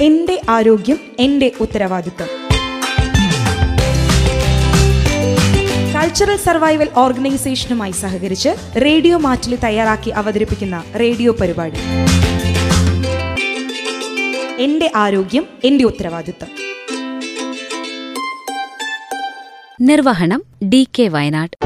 എന്റെ ആരോഗ്യം എന്റെ ഉത്തരവാദിത്വം. കൾച്ചറൽ സർവൈവൽ ഓർഗനൈസേഷനുമായി സഹകരിച്ച് റേഡിയോ മാറ്റിൽ തയ്യാറാക്കി അവതരിപ്പിക്കുന്ന റേഡിയോ പരിപാടി. എന്റെ ആരോഗ്യം എന്റെ ഉത്തരവാദിത്വം. നിർവഹണം ഡി കെ വയനാട്.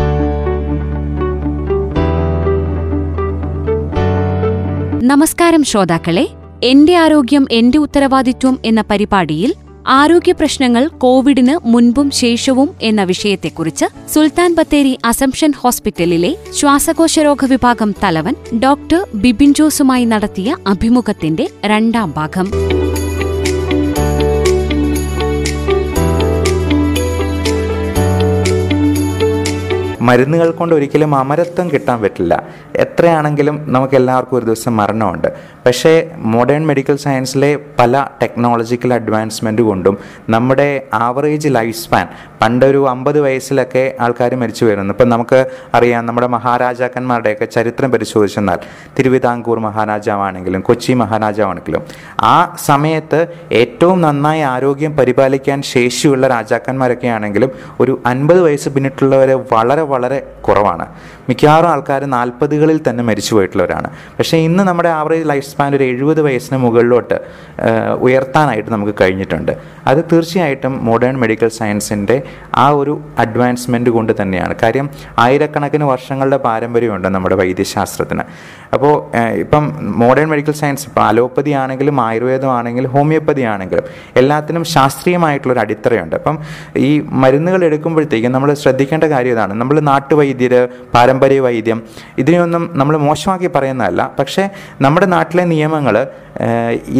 നമസ്കാരം ശ്രോതാക്കളെ എന്റെ ആരോഗ്യം എന്റെ ഉത്തരവാദിത്വം എന്ന പരിപാടിയിൽ ആരോഗ്യ പ്രശ്നങ്ങൾ കോവിഡിന് മുൻപും ശേഷവും എന്ന വിഷയത്തെക്കുറിച്ച് സുൽത്താൻ ബത്തേരി അസംഷൻ ഹോസ്പിറ്റലിലെ ശ്വാസകോശരോഗ വിഭാഗം തലവൻ ഡോക്ടർ ബിബിൻ ജോസുമായി നടത്തിയ അഭിമുഖത്തിന്റെ രണ്ടാം ഭാഗം. മരുന്നുകൾ കൊണ്ട് ഒരിക്കലും അമരത്വം കിട്ടാൻ പറ്റില്ല. എത്രയാണെങ്കിലും നമുക്ക് എല്ലാവർക്കും ഒരു ദിവസം മരണമുണ്ട്. പക്ഷേ മോഡേൺ മെഡിക്കൽ സയൻസിലെ പല ടെക്നോളജിക്കൽ അഡ്വാൻസ്മെന്റ് കൊണ്ടും നമ്മുടെ ആവറേജ് ലൈഫ് സ്പാൻ പണ്ടൊരു അമ്പത് വയസ്സിലൊക്കെ ആൾക്കാർ മരിച്ചു വരുന്നു ഇപ്പം നമുക്ക് അറിയാം നമ്മുടെ മഹാരാജാക്കന്മാരുടെയൊക്കെ ചരിത്രം പരിശോധിച്ചെന്നാൽ തിരുവിതാംകൂർ മഹാരാജാവാണെങ്കിലും കൊച്ചി മഹാരാജാവാണെങ്കിലും ആ സമയത്ത് ഏറ്റവും നന്നായി ആരോഗ്യം പരിപാലിക്കാൻ ശേഷിയുള്ള രാജാക്കന്മാരൊക്കെ ആണെങ്കിലും ഒരു അൻപത് വയസ്സ് പിന്നിട്ടുള്ളവരെ വളരെ വളരെ കുറവാണ്. മിക്കവാറും ആൾക്കാർ നാൽപ്പതുകളിൽ തന്നെ മരിച്ചു പോയിട്ടുള്ളവരാണ്. പക്ഷേ ഇന്ന് നമ്മുടെ ആവറേജ് ലൈഫ് സ്പാൻ ഒരു എഴുപത് വയസ്സിന് മുകളിലോട്ട് ഉയർത്താനായിട്ട് നമുക്ക് കഴിഞ്ഞിട്ടുണ്ട്. അത് തീർച്ചയായിട്ടും മോഡേൺ മെഡിക്കൽ സയൻസിന്റെ ആ ഒരു അഡ്വാൻസ്മെന്റ് കൊണ്ട് തന്നെയാണ്. കാര്യം ആയിരക്കണക്കിന് വർഷങ്ങളുടെ പാരമ്പര്യമുണ്ട് നമ്മുടെ വൈദ്യശാസ്ത്രത്തിന്. അപ്പോൾ ഇപ്പം മോഡേൺ മെഡിക്കൽ സയൻസ് ഇപ്പോൾ അലോപ്പതി ആണെങ്കിലും ആയുർവേദമാണെങ്കിലും ഹോമിയോപ്പതി ആണെങ്കിലും എല്ലാത്തിനും ശാസ്ത്രീയമായിട്ടുള്ളൊരു അടിത്തറയുണ്ട്. അപ്പം ഈ മരുന്നുകൾ എടുക്കുമ്പോഴത്തേക്കും നമ്മൾ ശ്രദ്ധിക്കേണ്ട കാര്യം ഇതാണ്. നമ്മൾ നാട്ടുവൈദ്യർ പാരമ്പര്യ വൈദ്യം. ഇതിനെയൊന്നും നമ്മൾ മോശമാക്കി പറയുന്നതല്ല. പക്ഷേ നമ്മുടെ നാട്ടിലെ നിയമങ്ങൾ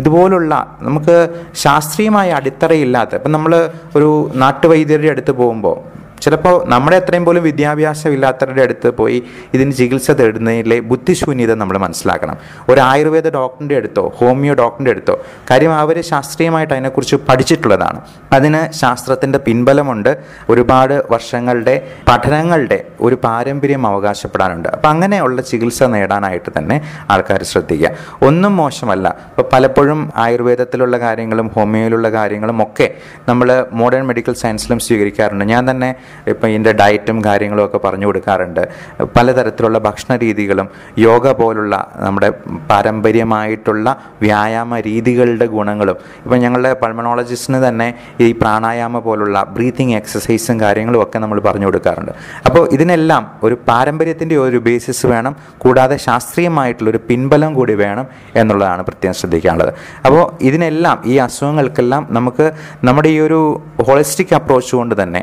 ഇതുപോലുള്ള നമുക്ക് ശാസ്ത്രീയമായ അടിത്തറയില്ലാത്ത ഇപ്പം നമ്മൾ ഒരു നാട്ടുവൈദ്യരുടെ അടുത്ത് പോകുമ്പോൾ ചിലപ്പോൾ നമ്മുടെ അത്രയും പോലും വിദ്യാഭ്യാസം ഇല്ലാത്തവരുടെ അടുത്ത് പോയി ഇതിന് ചികിത്സ തേടുന്നതിലെ ബുദ്ധിശൂന്യത നമ്മൾ മനസ്സിലാക്കണം. ഒരു ആയുർവേദ ഡോക്ടറിന്റെ അടുത്തോ ഹോമിയോ ഡോക്ടറിന്റെ അടുത്തോ കാര്യം അവർ ശാസ്ത്രീയമായിട്ട് അതിനെക്കുറിച്ച് പഠിച്ചിട്ടുള്ളതാണ്. അതിന് ശാസ്ത്രത്തിന്റെ പിൻബലമുണ്ട്. ഒരുപാട് വർഷങ്ങളുടെ പഠനങ്ങളുടെ ഒരു പാരമ്പര്യം അവകാശപ്പെടാനുണ്ട്. അപ്പം അങ്ങനെയുള്ള ചികിത്സ നേടാനായിട്ട് തന്നെ ആൾക്കാർ ശ്രദ്ധിക്കുക. ഒന്നും മോശമല്ല. ഇപ്പോൾ പലപ്പോഴും ആയുർവേദത്തിലുള്ള കാര്യങ്ങളും ഹോമിയോയിലുള്ള കാര്യങ്ങളും ഒക്കെ നമ്മൾ മോഡേൺ മെഡിക്കൽ സയൻസിലും സ്വീകരിക്കാറുണ്ട്. ഞാൻ തന്നെ ഇപ്പം ഇതിന്റെ ഡയറ്റും കാര്യങ്ങളും ഒക്കെ പറഞ്ഞു കൊടുക്കാറുണ്ട്. പലതരത്തിലുള്ള ഭക്ഷണ രീതികളും യോഗ പോലുള്ള നമ്മുടെ പാരമ്പര്യമായിട്ടുള്ള വ്യായാമ രീതികളുടെ ഗുണങ്ങളും. ഇപ്പം ഞങ്ങളുടെ പൾമണോളജിസ്റ്റിന് തന്നെ ഈ പ്രാണായാമ പോലുള്ള ബ്രീത്തിങ് എക്സസൈസും കാര്യങ്ങളും ഒക്കെ നമ്മൾ പറഞ്ഞു കൊടുക്കാറുണ്ട്. അപ്പോൾ ഇതിനെല്ലാം ഒരു പാരമ്പര്യത്തിന്റെ ഒരു ബേസിസ് വേണം. കൂടാതെ ശാസ്ത്രീയമായിട്ടുള്ളൊരു പിൻബലം കൂടി വേണം എന്നുള്ളതാണ് പ്രത്യേകം ശ്രദ്ധിക്കാനുള്ളത്. അപ്പോൾ ഇതിനെല്ലാം ഈ അസുഖങ്ങൾക്കെല്ലാം നമുക്ക് നമ്മുടെ ഈ ഒരു ഹോളിസ്റ്റിക് അപ്രോച്ച് കൊണ്ട് തന്നെ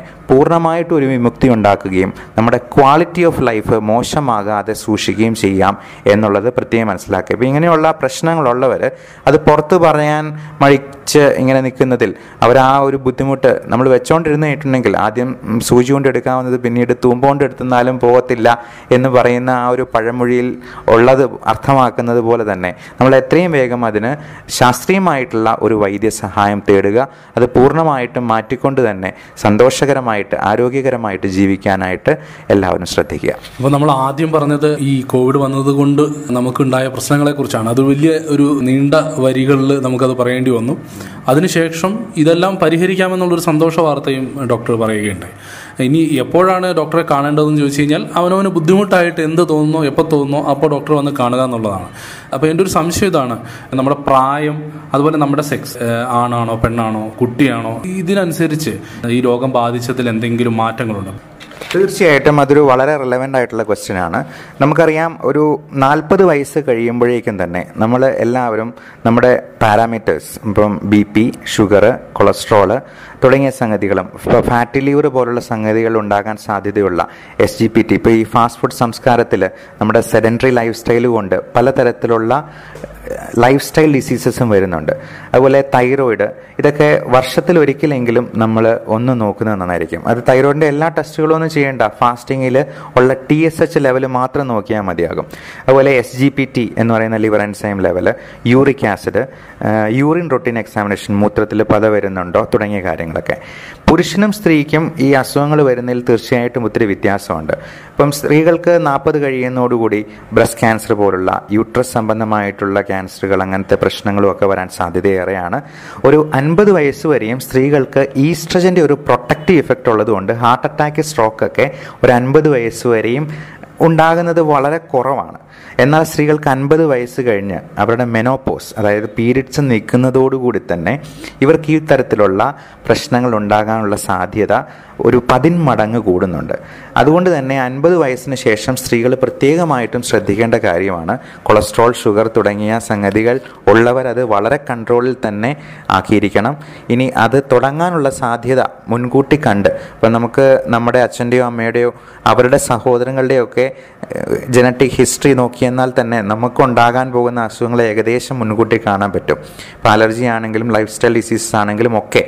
പൂർണമായിട്ടും ഒരു വിമുക്തി ഉണ്ടാക്കുകയും നമ്മുടെ ക്വാളിറ്റി ഓഫ് ലൈഫ് മോശമാകാതെ സൂക്ഷിക്കുകയും ചെയ്യാം എന്നുള്ളത് പ്രത്യേകം മനസ്സിലാക്കുക. ഇപ്പം ഇങ്ങനെയുള്ള പ്രശ്നങ്ങളുള്ളവർ അത് പുറത്ത് പറയാൻ മഴിച്ച് ഇങ്ങനെ നിൽക്കുന്നതിൽ അവർ ആ ഒരു ബുദ്ധിമുട്ട് നമ്മൾ വെച്ചുകൊണ്ടിരുന്നിട്ടുണ്ടെങ്കിൽ ആദ്യം സൂചി കൊണ്ട് എടുക്കാവുന്നത് പിന്നീട് തൂമ്പ കൊണ്ട് എടുത്തുന്നാലും പോകത്തില്ല എന്ന് പറയുന്ന ആ ഒരു പഴമൊഴിയിൽ ഉള്ളത് അർത്ഥമാക്കുന്നത് പോലെ തന്നെ നമ്മൾ എത്രയും വേഗം അതിന് ശാസ്ത്രീയമായിട്ടുള്ള ഒരു വൈദ്യസഹായം തേടുക അത് പൂർണമായിട്ടും മാറ്റിക്കൊണ്ട് തന്നെ സന്തോഷകരമായിട്ട് ആരോഗ്യകരമായിട്ട് ജീവിക്കാനായിട്ട് എല്ലാവരും ശ്രദ്ധിക്കുക. അപ്പോൾ നമ്മൾ ആദ്യം പറഞ്ഞത് ഈ കോവിഡ് വന്നത് കൊണ്ട് നമുക്കുണ്ടായ പ്രശ്നങ്ങളെ കുറിച്ചാണ് അത് വലിയ ഒരു നീണ്ട വരികളിൽ നമുക്കത് പറയേണ്ടി വന്നു. അതിനുശേഷം ഇതെല്ലാം പരിഹരിക്കാമെന്നുള്ളൊരു സന്തോഷ വാർത്തയും ഡോക്ടർ പറയുകയുണ്ടായി. ഇനി എപ്പോഴാണ് ഡോക്ടറെ കാണേണ്ടതെന്ന് ചോദിച്ചു കഴിഞ്ഞാൽ അവനവന് ബുദ്ധിമുട്ടായിട്ട് എന്ത് തോന്നുന്നോ എപ്പോൾ തോന്നുന്നോ അപ്പോൾ ഡോക്ടർ വന്ന് കാണുക എന്നുള്ളതാണ്. അപ്പോൾ എന്റെ ഒരു സംശയം ഇതാണ്. നമ്മുടെ പ്രായം അതുപോലെ നമ്മുടെ സെക്സ് ആണാണോ പെണ്ണാണോ കുട്ടിയാണോ ഇതിനനുസരിച്ച് ഈ രോഗം ബാധിച്ചതിൽ എന്തെങ്കിലും മാറ്റങ്ങളുണ്ടോ. തീർച്ചയായിട്ടും അതൊരു വളരെ റിലവന്റ് ആയിട്ടുള്ള ക്വസ്റ്റ്യൻ ആണ്. നമുക്കറിയാം ഒരു നാൽപ്പത് വയസ്സ് കഴിയുമ്പോഴേക്കും തന്നെ നമ്മൾ എല്ലാവരും നമ്മുടെ പാരാമീറ്റേഴ്സ് ഇപ്പം ബി പി ഷുഗർ കൊളസ്ട്രോൾ തുടങ്ങിയ സംഗതികളും ഇപ്പോൾ ഫാറ്റി ലിവർ പോലുള്ള സംഗതികൾ ഉണ്ടാകാൻ സാധ്യതയുള്ള എസ് ജി പി ടി ഇപ്പോൾ ഈ ഫാസ്റ്റ് ഫുഡ് സംസ്കാരത്തിൽ നമ്മുടെ സെഡന്ററി ലൈഫ് സ്റ്റൈൽ കൊണ്ട് പലതരത്തിലുള്ള ലൈഫ് സ്റ്റൈൽ ഡിസീസസും വരുന്നുണ്ട്. അതുപോലെ തൈറോയിഡ് ഇതൊക്കെ വർഷത്തിൽ ഒരിക്കലെങ്കിലും നമ്മൾ ഒന്ന് നോക്കുന്നത് നന്നായിരിക്കും. അത് തൈറോയിഡിന്റെ എല്ലാ ടെസ്റ്റുകളും ഒന്നും ചെയ്യേണ്ട. ഫാസ്റ്റിങ്ങിൽ ഉള്ള ടി എസ് എച്ച് ലെവൽ മാത്രം നോക്കിയാൽ മതിയാകും. അതുപോലെ എസ് ജി പി ടി എന്ന് പറയുന്ന liver enzyme level uric acid urine routine examination മൂത്രത്തിൽ പത വരുന്നുണ്ടോ തുടങ്ങിയ കാര്യങ്ങളൊക്കെ. പുരുഷനും സ്ത്രീക്കും ഈ അസുഖങ്ങൾ വരുന്നതിൽ തീർച്ചയായിട്ടും ഒത്തിരി വ്യത്യാസമുണ്ട്. ഇപ്പം സ്ത്രീകൾക്ക് നാൽപ്പത് കഴിയുന്നതോടുകൂടി ബ്രസ്റ്റ് ക്യാൻസർ പോലുള്ള യൂട്രസ് സംബന്ധമായിട്ടുള്ള ക്യാൻസറുകൾ അങ്ങനത്തെ പ്രശ്നങ്ങളും ഒക്കെ വരാൻ സാധ്യതയേറെയാണ്. ഒരു അൻപത് വയസ്സ് വരെയും സ്ത്രീകൾക്ക് ഈസ്ട്രജന്റെ ഒരു പ്രൊട്ടക്റ്റീവ് ഇഫക്റ്റ് ഉള്ളതുകൊണ്ട് ഹാർട്ട് അറ്റാക്ക് സ്ട്രോക്ക് ഒക്കെ ഒരു അൻപത് വയസ്സ് വരെയും ഉണ്ടാകുന്നത് വളരെ കുറവാണ്. എന്നാൽ സ്ത്രീകൾക്ക് അൻപത് വയസ്സ് കഴിഞ്ഞ് അവരുടെ മെനോപോസ് അതായത് പീരിഡ്സ് നിൽക്കുന്നതോടുകൂടി തന്നെ ഇവർക്ക് ഈ തരത്തിലുള്ള പ്രശ്നങ്ങൾ ഉണ്ടാകാനുള്ള സാധ്യത ഒരു പതിന്മടങ്ങ് കൂടുന്നുണ്ട്. അതുകൊണ്ട് തന്നെ അൻപത് വയസ്സിന് ശേഷം സ്ത്രീകൾ പ്രത്യേകമായിട്ടും ശ്രദ്ധിക്കേണ്ട കാര്യമാണ് കൊളസ്ട്രോൾ ഷുഗർ തുടങ്ങിയ സംഗതികൾ ഉള്ളവർ അത് വളരെ കൺട്രോളിൽ തന്നെ ആക്കിയിരിക്കണം. ഇനി അത് തുടങ്ങാനുള്ള സാധ്യത മുൻകൂട്ടി കണ്ട്. ഇപ്പം നമുക്ക് നമ്മുടെ അച്ഛന്റെയോ അമ്മയുടെയോ അവരുടെ സഹോദരങ്ങളുടെയോ ഒക്കെ ജനറ്റിക് ഹിസ്റ്ററി നോക്കിയെന്നാൽ തന്നെ നമുക്കുണ്ടാകാൻ പോകുന്ന അസുഖങ്ങളെ ഏകദേശം മുൻകൂട്ടി കാണാൻ പറ്റും. ഇപ്പോൾ അലർജി ആണെങ്കിലും ലൈഫ് സ്റ്റൈൽ ഡിസീസസ് ആണെങ്കിലും ഒക്കെ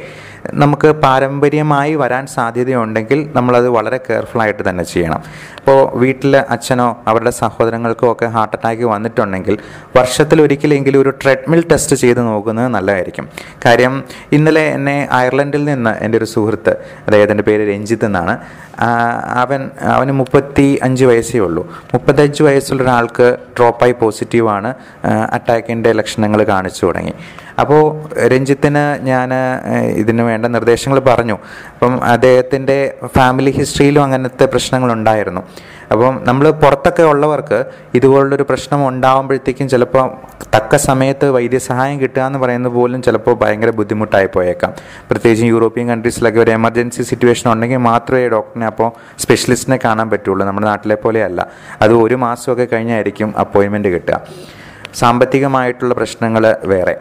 നമുക്ക് പാരമ്പര്യമായി വരാൻ സാധ്യതയുണ്ടെങ്കിൽ നമ്മളത് വളരെ കെയർഫുള്ളായിട്ട് തന്നെ ചെയ്യണം. ഇപ്പോൾ വീട്ടിൽ അച്ഛനോ അവരുടെ സഹോദരങ്ങൾക്കോ ഒക്കെ ഹാർട്ട് അറ്റാക്ക് വന്നിട്ടുണ്ടെങ്കിൽ വർഷത്തിൽ ഒരിക്കലെങ്കിലും ഒരു ട്രെഡ്മിൽ ടെസ്റ്റ് ചെയ്ത് നോക്കുന്നത് നല്ലതായിരിക്കും. കാര്യം ഇന്നലെ എന്നെ അയർലൻഡിൽ നിന്ന് എന്റെ ഒരു സുഹൃത്ത് അതായത് എന്റെ പേര് രഞ്ജിത്ത് എന്നാണ് അവൻ അവന് മുപ്പത്തി അഞ്ച് വയസ്സേ ഉള്ളൂ. മുപ്പത്തഞ്ച് വയസ്സുള്ള ഒരാൾക്ക് ഡ്രോപ്പായി പോസിറ്റീവാണ് അറ്റാക്കിന്റെ ലക്ഷണങ്ങൾ കാണിച്ചു തുടങ്ങി. അപ്പോൾ രഞ്ജിത്തിന് ഞാൻ ഇതിന് വേണ്ട നിർദ്ദേശങ്ങൾ പറഞ്ഞു. അപ്പം അദ്ദേഹത്തിന്റെ ഫാമിലി ഹിസ്റ്ററിയിലും അങ്ങനത്തെ പ്രശ്നങ്ങളുണ്ടായിരുന്നു അപ്പം നമ്മൾ പുറത്തൊക്കെ ഉള്ളവർക്ക് ഇതുപോലുള്ളൊരു പ്രശ്നം ഉണ്ടാകുമ്പോഴത്തേക്കും ചിലപ്പോൾ തക്ക സമയത്ത് വൈദ്യസഹായം കിട്ടുക എന്ന് പറയുന്നത് പോലും ചിലപ്പോൾ ഭയങ്കര ബുദ്ധിമുട്ടായി പോയേക്കാം. പ്രത്യേകിച്ച് യൂറോപ്യൻ കൺട്രീസിലൊക്കെ ഒരു എമർജൻസി സിറ്റുവേഷൻ ഉണ്ടെങ്കിൽ മാത്രമേ ഡോക്ടറിനെ അപ്പോൾ സ്പെഷ്യലിസ്റ്റിനെ കാണാൻ പറ്റുള്ളൂ. നമ്മുടെ നാട്ടിലെ പോലെയല്ല. അത് ഒരു മാസമൊക്കെ കഴിഞ്ഞായിരിക്കും അപ്പോയിൻമെന്റ് കിട്ടുക. സാമ്പത്തികമായിട്ടുള്ള പ്രശ്നങ്ങൾ വേറെ.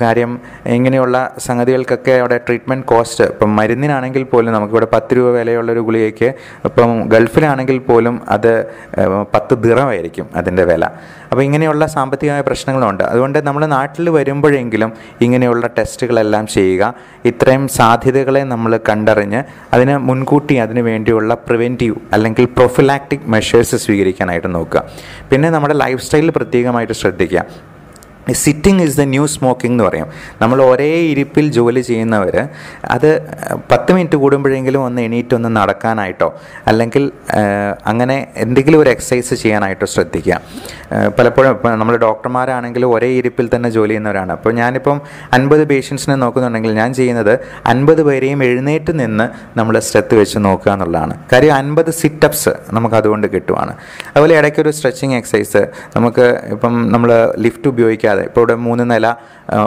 കാര്യം ഇങ്ങനെയുള്ള സംഗതികൾക്കൊക്കെ അവിടെ ട്രീറ്റ്മെന്റ് കോസ്റ്റ് ഇപ്പം മരുന്നിനാണെങ്കിൽ പോലും നമുക്കിവിടെ പത്ത് രൂപ വിലയുള്ള ഒരു ഗുളികയ്ക്ക് ഇപ്പം ഗൾഫിലാണെങ്കിൽ പോലും അത് പത്ത് ദിറമായിരിക്കും അതിന്റെ വില. അപ്പോൾ ഇങ്ങനെയുള്ള സാമ്പത്തികമായ പ്രശ്നങ്ങളുണ്ട്. അതുകൊണ്ട് നമ്മൾ നാട്ടിൽ വരുമ്പോഴെങ്കിലും ഇങ്ങനെയുള്ള ടെസ്റ്റുകളെല്ലാം ചെയ്യുക. ഇത്രയും സാധ്യതകളെ നമ്മൾ കണ്ടറിഞ്ഞ് അതിന് മുൻകൂട്ടി അതിന് വേണ്ടിയുള്ള പ്രിവെന്റീവ് അല്ലെങ്കിൽ പ്രൊഫിലാക്റ്റിക് മെഷേഴ്സ് സ്വീകരിക്കാനായിട്ട് നോക്കുക. പിന്നെ നമ്മുടെ ലൈഫ് സ്റ്റൈലിൽ പ്രത്യേകമായിട്ട് ശ്രദ്ധിക്കുക. Sitting is the new smoking എന്ന് പറയും. നമ്മൾ ഒരേ ഇരിപ്പിൽ ജോലി ചെയ്യുന്നവർ അത് പത്ത് മിനിറ്റ് കൂടുമ്പോഴെങ്കിലും ഒന്ന് എണീറ്റൊന്ന് നടക്കാനായിട്ടോ അല്ലെങ്കിൽ അങ്ങനെ എന്തെങ്കിലും ഒരു എക്സസൈസ് ചെയ്യാനായിട്ടോ ശ്രദ്ധിക്കുക. പലപ്പോഴും നമ്മൾ ഡോക്ടർമാരാണെങ്കിലും ഒരേ ഇരിപ്പിൽ തന്നെ ജോലി ചെയ്യുന്നവരാണ്. അപ്പോൾ ഞാനിപ്പം അൻപത് പേഷ്യൻസിനെ നോക്കുന്നുണ്ടെങ്കിൽ ഞാൻ ചെയ്യുന്നത് അൻപത് പേരെയും എഴുന്നേറ്റ് നിന്ന് നമ്മൾ സ്ട്രെത്ത് വെച്ച് നോക്കുക എന്നുള്ളതാണ്. കാര്യം അൻപത് സിറ്റപ്സ് നമുക്ക് അതുകൊണ്ട് കിട്ടുവാണ്. അതുപോലെ ഇടയ്ക്കൊരു സ്ട്രെച്ചിങ് എക്സസൈസ് നമുക്ക് ഇപ്പം നമ്മൾ ലിഫ്റ്റ് ഉപയോഗിക്കാതെ ഇപ്പോൾ ഇവിടെ മൂന്ന് നില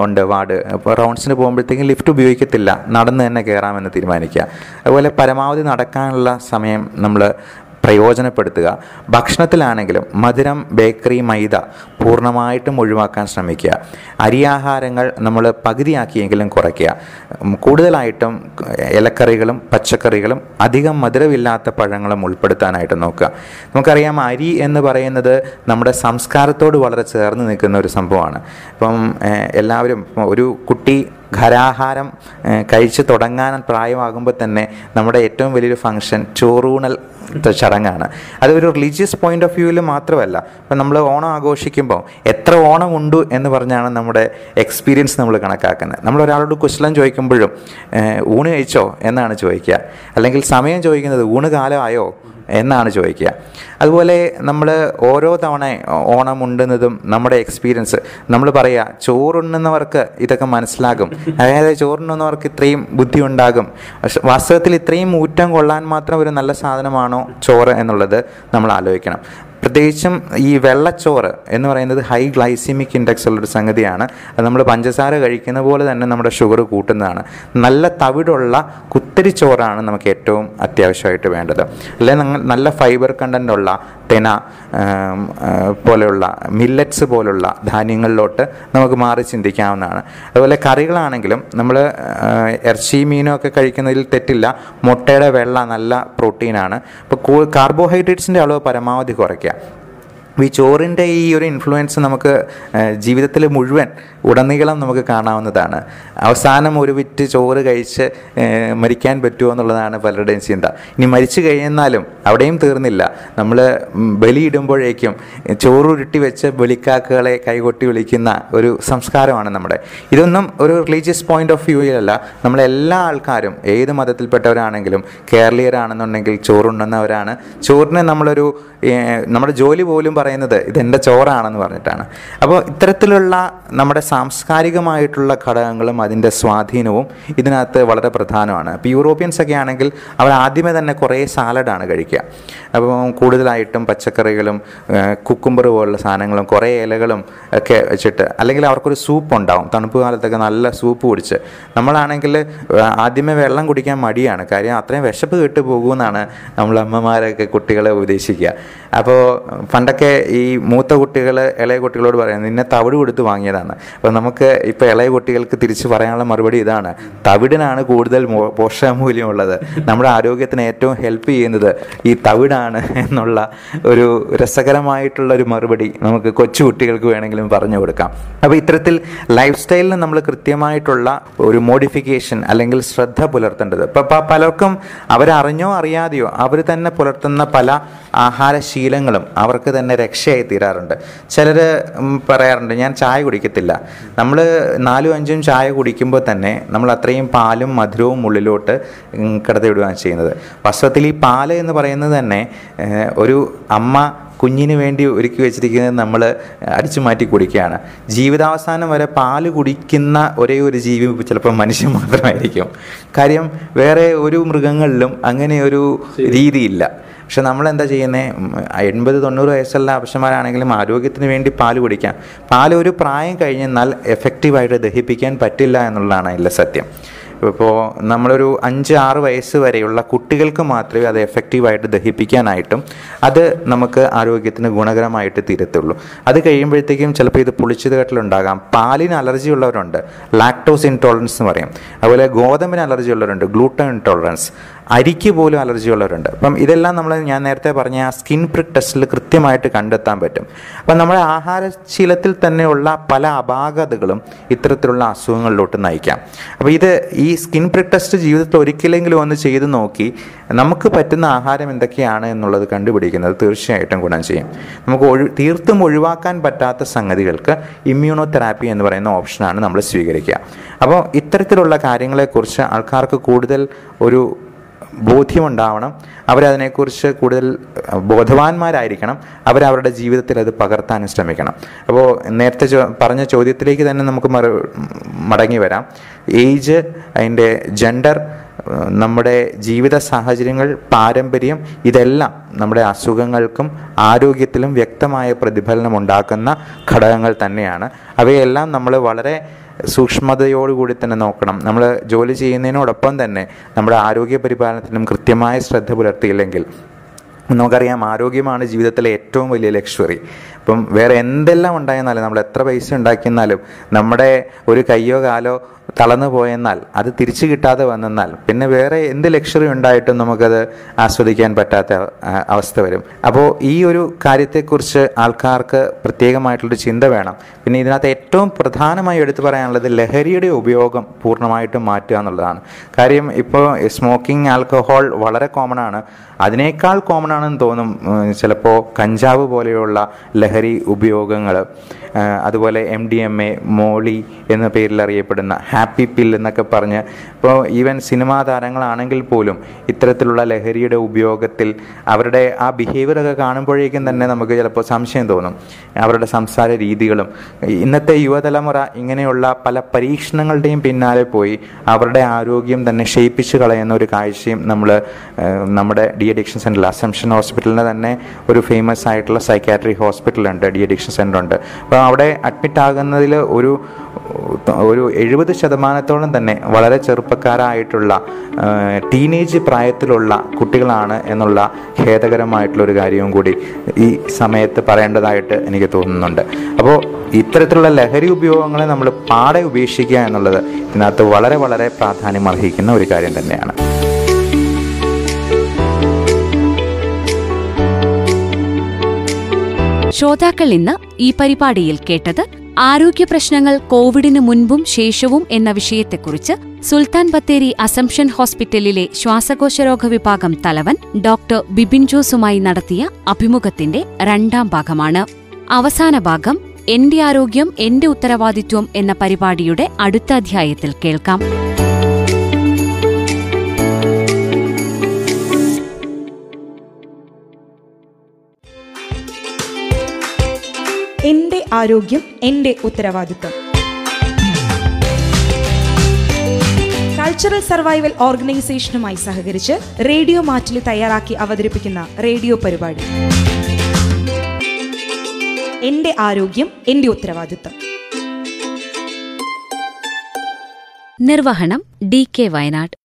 ഉണ്ട് വാർഡ്. അപ്പോൾ റൗണ്ട്സിന് പോകുമ്പോഴത്തേക്കും ലിഫ്റ്റ് ഉപയോഗിക്കത്തില്ല. നടന്ന് തന്നെ കയറാമെന്ന് തീരുമാനിക്കുക. അതുപോലെ പരമാവധി നടക്കാനുള്ള സമയം നമ്മൾ പ്രയോജനപ്പെടുത്തുക. ഭക്ഷണത്തിലാണെങ്കിലും മധുരം ബേക്കറി മൈദ പൂർണമായിട്ടും ഒഴിവാക്കാൻ ശ്രമിക്കുക. അരിയാഹാരങ്ങൾ നമ്മൾ പകുതിയാക്കിയെങ്കിലും കുറയ്ക്കുക. കൂടുതലായിട്ടും ഇലക്കറികളും പച്ചക്കറികളും അധികം മധുരമില്ലാത്ത പഴങ്ങളും ഉൾപ്പെടുത്താനായിട്ട് നോക്കുക. നമുക്കറിയാം അരി എന്ന് പറയുന്നത് നമ്മുടെ സംസ്കാരത്തോട് വളരെ ചേർന്ന് നിൽക്കുന്ന ഒരു സംഭവമാണ്. ഇപ്പം എല്ലാവരും ഒരു കുട്ടി ഘരാഹാരം ഏഹ്, കഴിച്ച് തുടങ്ങാൻ പ്രായമാകുമ്പോൾ തന്നെ നമ്മുടെ ഏറ്റവും വലിയൊരു ഫംഗ്ഷൻ ചോറൂണൽ ചടങ്ങാണ്. അത് ഒരു റിലീജിയസ് പോയിന്റ് ഓഫ് വ്യൂവിൽ മാത്രമല്ല ഇപ്പം നമ്മൾ ഓണം ആഘോഷിക്കുമ്പോൾ എത്ര ഓണം ഉണ്ട് എന്ന് പറഞ്ഞാണ് നമ്മുടെ എക്സ്പീരിയൻസ് നമ്മൾ കണക്കാക്കുന്നത്. നമ്മൾ ഒരാളോട് കുശലം ചോദിക്കുമ്പോഴും ഊണ് കഴിച്ചോ എന്നാണ് ചോദിക്കുക. അല്ലെങ്കിൽ സമയം ചോദിക്കുന്നത് ഊണ് കാലമായോ? എന്നാണ് ചോദിക്കുക. അതുപോലെ നമ്മൾ ഓരോ തവണ ഓണം ഉണ്ടെന്നതും നമ്മുടെ എക്സ്പീരിയൻസ് നമ്മൾ പറയുക ചോറുണ്ണുന്നവർക്ക് ഇതൊക്കെ മനസ്സിലാകും. അതായത് ചോറുണ്ണുന്നവർക്ക് ഇത്രയും ബുദ്ധി ഉണ്ടാകും വാസ്തവത്തിൽ ഇത്രയും ഊറ്റം കൊള്ളാൻ മാത്രം ഒരു നല്ല സാധനമാണോ ചോറ് എന്നുള്ളത് നമ്മൾ ആലോചിക്കണം. പ്രത്യേകിച്ചും ഈ വെള്ളച്ചോറ് എന്ന് പറയുന്നത് ഹൈ ഗ്ലൈസിമിക് ഇൻഡെക്സ് ഉള്ളൊരു സംഗതിയാണ്. അത് നമ്മൾ പഞ്ചസാര കഴിക്കുന്ന പോലെ തന്നെ നമ്മുടെ ഷുഗർ കൂട്ടുന്നതാണ്. നല്ല തവിടുള്ള കുത്തരി ചോറാണ് നമുക്ക് ഏറ്റവും അത്യാവശ്യമായിട്ട് വേണ്ടത്. അല്ലെങ്കിൽ നല്ല ഫൈബർ കണ്ടന്റ് ഉള്ള തെന പോലെയുള്ള മില്ലറ്റ്സ് പോലുള്ള ധാന്യങ്ങളിലോട്ട് നമുക്ക് മാറി ചിന്തിക്കാവുന്നതാണ്. അതുപോലെ കറികളാണെങ്കിലും നമ്മൾ ഇറച്ചി മീനും ഒക്കെ കഴിക്കുന്നതിൽ തെറ്റില്ല. മുട്ടയുടെ വെള്ള നല്ല പ്രോട്ടീനാണ്. അപ്പോൾ കാർബോഹൈഡ്രേറ്റ്സിന്റെ അളവ് പരമാവധി കുറയ്ക്കുക. ഈ ചോറിന്റെ ഈ ഒരു ഇൻഫ്ലുവൻസ് നമുക്ക് ജീവിതത്തിൽ മുഴുവൻ ഉടനീളം നമുക്ക് കാണാവുന്നതാണ്. അവസാനം ഒരു വിറ്റ് ചോറ് കഴിച്ച് മരിക്കാൻ പറ്റുമോ എന്നുള്ളതാണ് പലരുടെയും ചിന്ത. ഇനി മരിച്ചു കഴിഞ്ഞാലും അവിടെയും തീർന്നില്ല. നമ്മൾ ബലിയിടുമ്പോഴേക്കും ചോറ് ഉരുട്ടി വെച്ച് ബലിക്കാക്കുകളെ കൈകൊട്ടി വിളിക്കുന്ന ഒരു സംസ്കാരമാണ് നമ്മുടെ. ഇതൊന്നും ഒരു റിലീജിയസ് പോയിന്റ് ഓഫ് വ്യൂയിലല്ല നമ്മളെല്ലാ ആൾക്കാരും ഏത് മതത്തിൽപ്പെട്ടവരാണെങ്കിലും കേരളീയരാണെന്നുണ്ടെങ്കിൽ ചോറുണ്ണുന്നവരാണ്. ചോറിനെ നമ്മളൊരു നമ്മുടെ ജോലി പോലും പറയുന്നത് പറയുന്നത് ഇതെന്റെ ചോറാണെന്ന് പറഞ്ഞിട്ടാണ്. അപ്പോൾ ഇത്തരത്തിലുള്ള നമ്മുടെ സാംസ്കാരികമായിട്ടുള്ള ഘടകങ്ങളും അതിന്റെ സ്വാധീനവും ഇതിനകത്ത് വളരെ പ്രധാനമാണ്. അപ്പോൾ യൂറോപ്യൻസ് ഒക്കെ ആണെങ്കിൽ അവർ ആദ്യമേ തന്നെ കുറേ സാലഡാണ് കഴിക്കുക. അപ്പോൾ കൂടുതലായിട്ടും പച്ചക്കറികളും കുക്കുംബർ പോലുള്ള സാധനങ്ങളും കുറേ ഇലകളും ഒക്കെ വെച്ചിട്ട് അല്ലെങ്കിൽ അവർക്കൊരു സൂപ്പ് ഉണ്ടാവും. തണുപ്പ് കാലത്തൊക്കെ നല്ല സൂപ്പ് കുടിച്ച്. നമ്മളാണെങ്കിൽ ആദ്യമേ വെള്ളം കുടിക്കാൻ മടിയാണ്. കാര്യം അത്രയും വിശപ്പ് കേട്ട് പോകുമെന്നാണ് നമ്മൾ അമ്മമാരൊക്കെ കുട്ടികളെ ഉപദേശിക്കുക അപ്പോൾ പണ്ടൊക്കെ ഈ മൂത്ത കുട്ടികൾ ഇളയ കുട്ടികളോട് പറയുന്നത് നിന്നെ തവിട് കൊടുത്ത് വാങ്ങിയതാണ്. അപ്പോൾ നമുക്ക് ഇപ്പോൾ ഇളയ കുട്ടികൾക്ക് തിരിച്ച് പറയാനുള്ള മറുപടി ഇതാണ്. തവിടിനാണ് കൂടുതൽ പോഷകമൂല്യമുള്ളത്. നമ്മുടെ ആരോഗ്യത്തിന് ഏറ്റവും ഹെൽപ്പ് ചെയ്യുന്നത് ഈ തവിടാണ് എന്നുള്ള ഒരു രസകരമായിട്ടുള്ള ഒരു മറുപടി നമുക്ക് കൊച്ചു കുട്ടികൾക്ക് വേണമെങ്കിലും പറഞ്ഞു കൊടുക്കാം. അപ്പോൾ ഇത്തരത്തിൽ ലൈഫ് സ്റ്റൈലിന് നമ്മൾ കൃത്യമായിട്ടുള്ള ഒരു മോഡിഫിക്കേഷൻ അല്ലെങ്കിൽ ശ്രദ്ധ പുലർത്തേണ്ടത്. ഇപ്പം പലർക്കും അവരറിഞ്ഞോ അറിയാതെയോ അവർ തന്നെ പുലർത്തുന്ന പല ആഹാരശീലങ്ങളും അവർക്ക് തന്നെ രക്ഷയായി തീരാറുണ്ട്. ചിലർ പറയാറുണ്ട് ഞാൻ ചായ കുടിക്കത്തില്ല. നമ്മൾ നാലും അഞ്ചും ചായ കുടിക്കുമ്പോൾ തന്നെ നമ്മൾ അത്രയും പാലും മധുരവും ഉള്ളിലോട്ട് കടത്തിവിടുകയാണ് ചെയ്യുന്നത്. വാസ്തവത്തിൽ ഈ പാൽ എന്ന് പറയുന്നത് തന്നെ ഒരു അമ്മ കുഞ്ഞിന് വേണ്ടി ഒരുക്കി വെച്ചിരിക്കുന്നത് നമ്മൾ അടിച്ചു മാറ്റി കുടിക്കുകയാണ്. ജീവിതാവസാനം വരെ പാൽ കുടിക്കുന്ന ഒരേ ഒരു ജീവി ചിലപ്പോൾ മനുഷ്യൻ മാത്രമായിരിക്കും. കാര്യം വേറെ ഒരു മൃഗങ്ങളിലും അങ്ങനെ ഒരു രീതിയില്ല. പക്ഷെ നമ്മൾ എന്താ ചെയ്യുന്നത് എൺപത് തൊണ്ണൂറ് വയസ്സുള്ള അപക്ഷന്മാരാണെങ്കിലും ആരോഗ്യത്തിന് വേണ്ടി പാൽ കുടിക്കാം. പാൽ ഒരു പ്രായം കഴിഞ്ഞെന്നാൽ എഫക്റ്റീവായിട്ട് ദഹിപ്പിക്കാൻ പറ്റില്ല എന്നുള്ളതാണ് അതിലെ സത്യം. ഇപ്പോൾ നമ്മളൊരു അഞ്ച് ആറ് വയസ്സ് വരെയുള്ള കുട്ടികൾക്ക് മാത്രമേ അത് എഫക്റ്റീവായിട്ട് ദഹിപ്പിക്കാനായിട്ടും അത് നമുക്ക് ആരോഗ്യത്തിന് ഗുണകരമായിട്ട് തീരത്തുള്ളൂ. അത് കഴിയുമ്പോഴത്തേക്കും ചിലപ്പോൾ ഇത് പുളിച്ചത് കെട്ടിലുണ്ടാകാം പാലിന് അലർജി ഉള്ളവരുണ്ട്. ലാക്ടോസ് ഇൻടോളറൻസ് എന്ന് പറയും. അതുപോലെ ഗോതമ്പിന് അലർജി ഉള്ളവരുണ്ട്. ഗ്ലൂട്ടൻ ഇൻടോളറൻസ് അരിക്ക് പോലും അലർജി ഉള്ളവരുണ്ട് അപ്പം ഇതെല്ലാം നമ്മൾ ഞാൻ നേരത്തെ പറഞ്ഞ ആ സ്കിൻ പ്രിക് ടെസ്റ്റിൽ കൃത്യമായിട്ട് കണ്ടെത്താൻ പറ്റും. അപ്പം നമ്മുടെ ആഹാരശീലത്തിൽ തന്നെയുള്ള പല അപാകതകളും ഇത്തരത്തിലുള്ള അസുഖങ്ങളിലോട്ട് നയിക്കാം. അപ്പോൾ ഇത് ഈ സ്കിൻ പ്രിക് ടെസ്റ്റ് ജീവിതത്തിൽ ഒരിക്കലെങ്കിലും ഒന്ന് ചെയ്ത് നോക്കി നമുക്ക് പറ്റുന്ന ആഹാരം എന്തൊക്കെയാണ് എന്നുള്ളത് കണ്ടുപിടിക്കുന്നത് തീർച്ചയായിട്ടും ഗുണം ചെയ്യും. നമുക്ക് ഒഴി തീർത്തും ഒഴിവാക്കാൻ പറ്റാത്ത സംഗതികൾക്ക് ഇമ്മ്യൂണോ തെറാപ്പി എന്ന് പറയുന്ന ഓപ്ഷനാണ് നമ്മൾ സ്വീകരിക്കുക. അപ്പോൾ ഇത്തരത്തിലുള്ള കാര്യങ്ങളെക്കുറിച്ച് ആൾക്കാർക്ക് കൂടുതൽ ഒരു ബോധ്യമുണ്ടാവണം. അവരതിനെക്കുറിച്ച് കൂടുതൽ ബോധവാന്മാരായിരിക്കണം. അവരവരുടെ ജീവിതത്തിൽ അത് പകർത്താനും ശ്രമിക്കണം. അപ്പോൾ നേരത്തെ പറഞ്ഞ ചോദ്യത്തിലേക്ക് തന്നെ നമുക്ക് മറു മടങ്ങി വരാം. ഏജ് അതിന്റെ ജെൻഡർ നമ്മുടെ ജീവിത സാഹചര്യങ്ങൾ പാരമ്പര്യം ഇതെല്ലാം നമ്മുടെ അസുഖങ്ങൾക്കും ആരോഗ്യത്തിലും വ്യക്തമായ പ്രതിഫലനം ഉണ്ടാക്കുന്ന ഘടകങ്ങൾ തന്നെയാണ്. അവയെല്ലാം നമ്മൾ വളരെ സൂക്ഷ്മതയോടുകൂടി തന്നെ നോക്കണം. നമ്മൾ ജോലി ചെയ്യുന്നതിനോടൊപ്പം തന്നെ നമ്മുടെ ആരോഗ്യ പരിപാലനത്തിനും കൃത്യമായ ശ്രദ്ധ പുലർത്തിയില്ലെങ്കിൽ നമുക്കറിയാം ആരോഗ്യമാണ് ജീവിതത്തിലെ ഏറ്റവും വലിയ ലക്ഷറി ഇപ്പം വേറെ എന്തെല്ലാം ഉണ്ടായെന്നാലും നമ്മൾ എത്ര പൈസ ഉണ്ടാക്കിയെന്നാലും നമ്മുടെ ഒരു കയ്യോ കാലോ തളർന്നു പോയെന്നാൽ അത് തിരിച്ചു കിട്ടാതെ വന്നെന്നാൽ പിന്നെ വേറെ എന്ത് ലക്ഷറി ഉണ്ടായിട്ടും നമുക്കത് ആസ്വദിക്കാൻ പറ്റാത്ത അവസ്ഥ വരും. അപ്പോൾ ഈ ഒരു കാര്യത്തെക്കുറിച്ച് ആൾക്കാർക്ക് പ്രത്യേകമായിട്ടുള്ളൊരു ചിന്ത വേണം. പിന്നെ ഇതിനകത്ത് ഏറ്റവും പ്രധാനമായി എടുത്തു പറയാനുള്ളത് ലഹരിയുടെ ഉപയോഗം പൂർണമായിട്ടും മാറ്റുക എന്നുള്ളതാണ്. കാര്യം ഇപ്പോൾ സ്മോക്കിംഗ് ആൽക്കഹോൾ വളരെ കോമൺ ആണ്. അതിനേക്കാൾ കോമൺ ആണെന്ന് തോന്നും ചിലപ്പോൾ കഞ്ചാവ് പോലെയുള്ള ലഹരി ഉപയോഗങ്ങൾ അതുപോലെ M D M A molly എന്ന പേരിൽ അറിയപ്പെടുന്ന ഹാപ്പി പിൽ എന്നൊക്കെ പറഞ്ഞ് ഇപ്പോൾ ഈവൻ സിനിമാ താരങ്ങളാണെങ്കിൽ പോലും ഇത്തരത്തിലുള്ള ലഹരിയുടെ ഉപയോഗത്തിൽ അവരുടെ ആ ബിഹേവിയർ ഒക്കെ കാണുമ്പോഴേക്കും തന്നെ നമുക്ക് ചിലപ്പോൾ സംശയം തോന്നും. അവരുടെ സംസാര രീതികളും. ഇന്നത്തെ യുവതലമുറ ഇങ്ങനെയുള്ള പല പരീക്ഷണങ്ങളുടെയും പിന്നാലെ പോയി അവരുടെ ആരോഗ്യം തന്നെ ക്ഷയിപ്പിച്ച് കളയുന്ന ഒരു കാഴ്ചയും നമ്മൾ നമ്മുടെ ഡി അഡിക്ഷൻ സെന്ററിൽ അസംഷൻ ഹോസ്പിറ്റലിന് തന്നെ ഒരു ഫേമസ് ആയിട്ടുള്ള സൈക്കാട്രി ഹോസ്പിറ്റലുണ്ട് ഡി അഡിക്ഷൻ സെന്റർ ഉണ്ട് അപ്പോൾ അവിടെ അഡ്മിറ്റ് ആകുന്നതിൽ ഒരു ഒരു എഴുപത് ശതമാനത്തോളം തന്നെ വളരെ ചെറുപ്പക്കാരായിട്ടുള്ള ടീനേജ് പ്രായത്തിലുള്ള കുട്ടികളാണ് എന്നുള്ള ഖേദകരമായിട്ടുള്ള ഒരു കാര്യവും കൂടി ഈ സമയത്ത് പറയേണ്ടതായിട്ട് എനിക്ക് തോന്നുന്നുണ്ട്. അപ്പോൾ ഇത്തരത്തിലുള്ള ലഹരി ഉപയോഗങ്ങളെ നമ്മൾ പാടെ ഉപേക്ഷിക്കുക എന്നുള്ളത് ഇതിനകത്ത് വളരെ വളരെ പ്രാധാന്യം അർഹിക്കുന്ന ഒരു കാര്യം തന്നെയാണ്. ശ്രോതാക്കൾ ഇന്ന് ഈ പരിപാടിയിൽ കേട്ടത് ആരോഗ്യ പ്രശ്നങ്ങൾ കോവിഡിന് മുൻപും ശേഷവും എന്ന വിഷയത്തെക്കുറിച്ച് സുൽത്താൻ ബത്തേരി അസംഷൻ ഹോസ്പിറ്റലിലെ ശ്വാസകോശരോഗ വിഭാഗം തലവൻ ഡോക്ടർ ബിബിൻ ജോസുമായി നടത്തിയ അഭിമുഖത്തിന്റെ രണ്ടാം ഭാഗമാണ്. അവസാന ഭാഗം എന്റെ ആരോഗ്യം എന്റെ ഉത്തരവാദിത്വം എന്ന പരിപാടിയുടെ അടുത്ത അധ്യായത്തിൽ കേൾക്കാം. ആരോഗ്യം എന്റെ ഉത്തരവാദിത്വം കൾച്ചറൽ സർവൈവൽ ഓർഗനൈസേഷനുമായി സഹകരിച്ച് റേഡിയോ മാറ്റിൽ തയ്യാറാക്കി അവതരിപ്പിക്കുന്ന റേഡിയോ പരിപാടി. എന്റെ ആരോഗ്യം എന്റെ ഉത്തരവാദിത്വം നിർവഹണം ഡി കെ വയനാട്.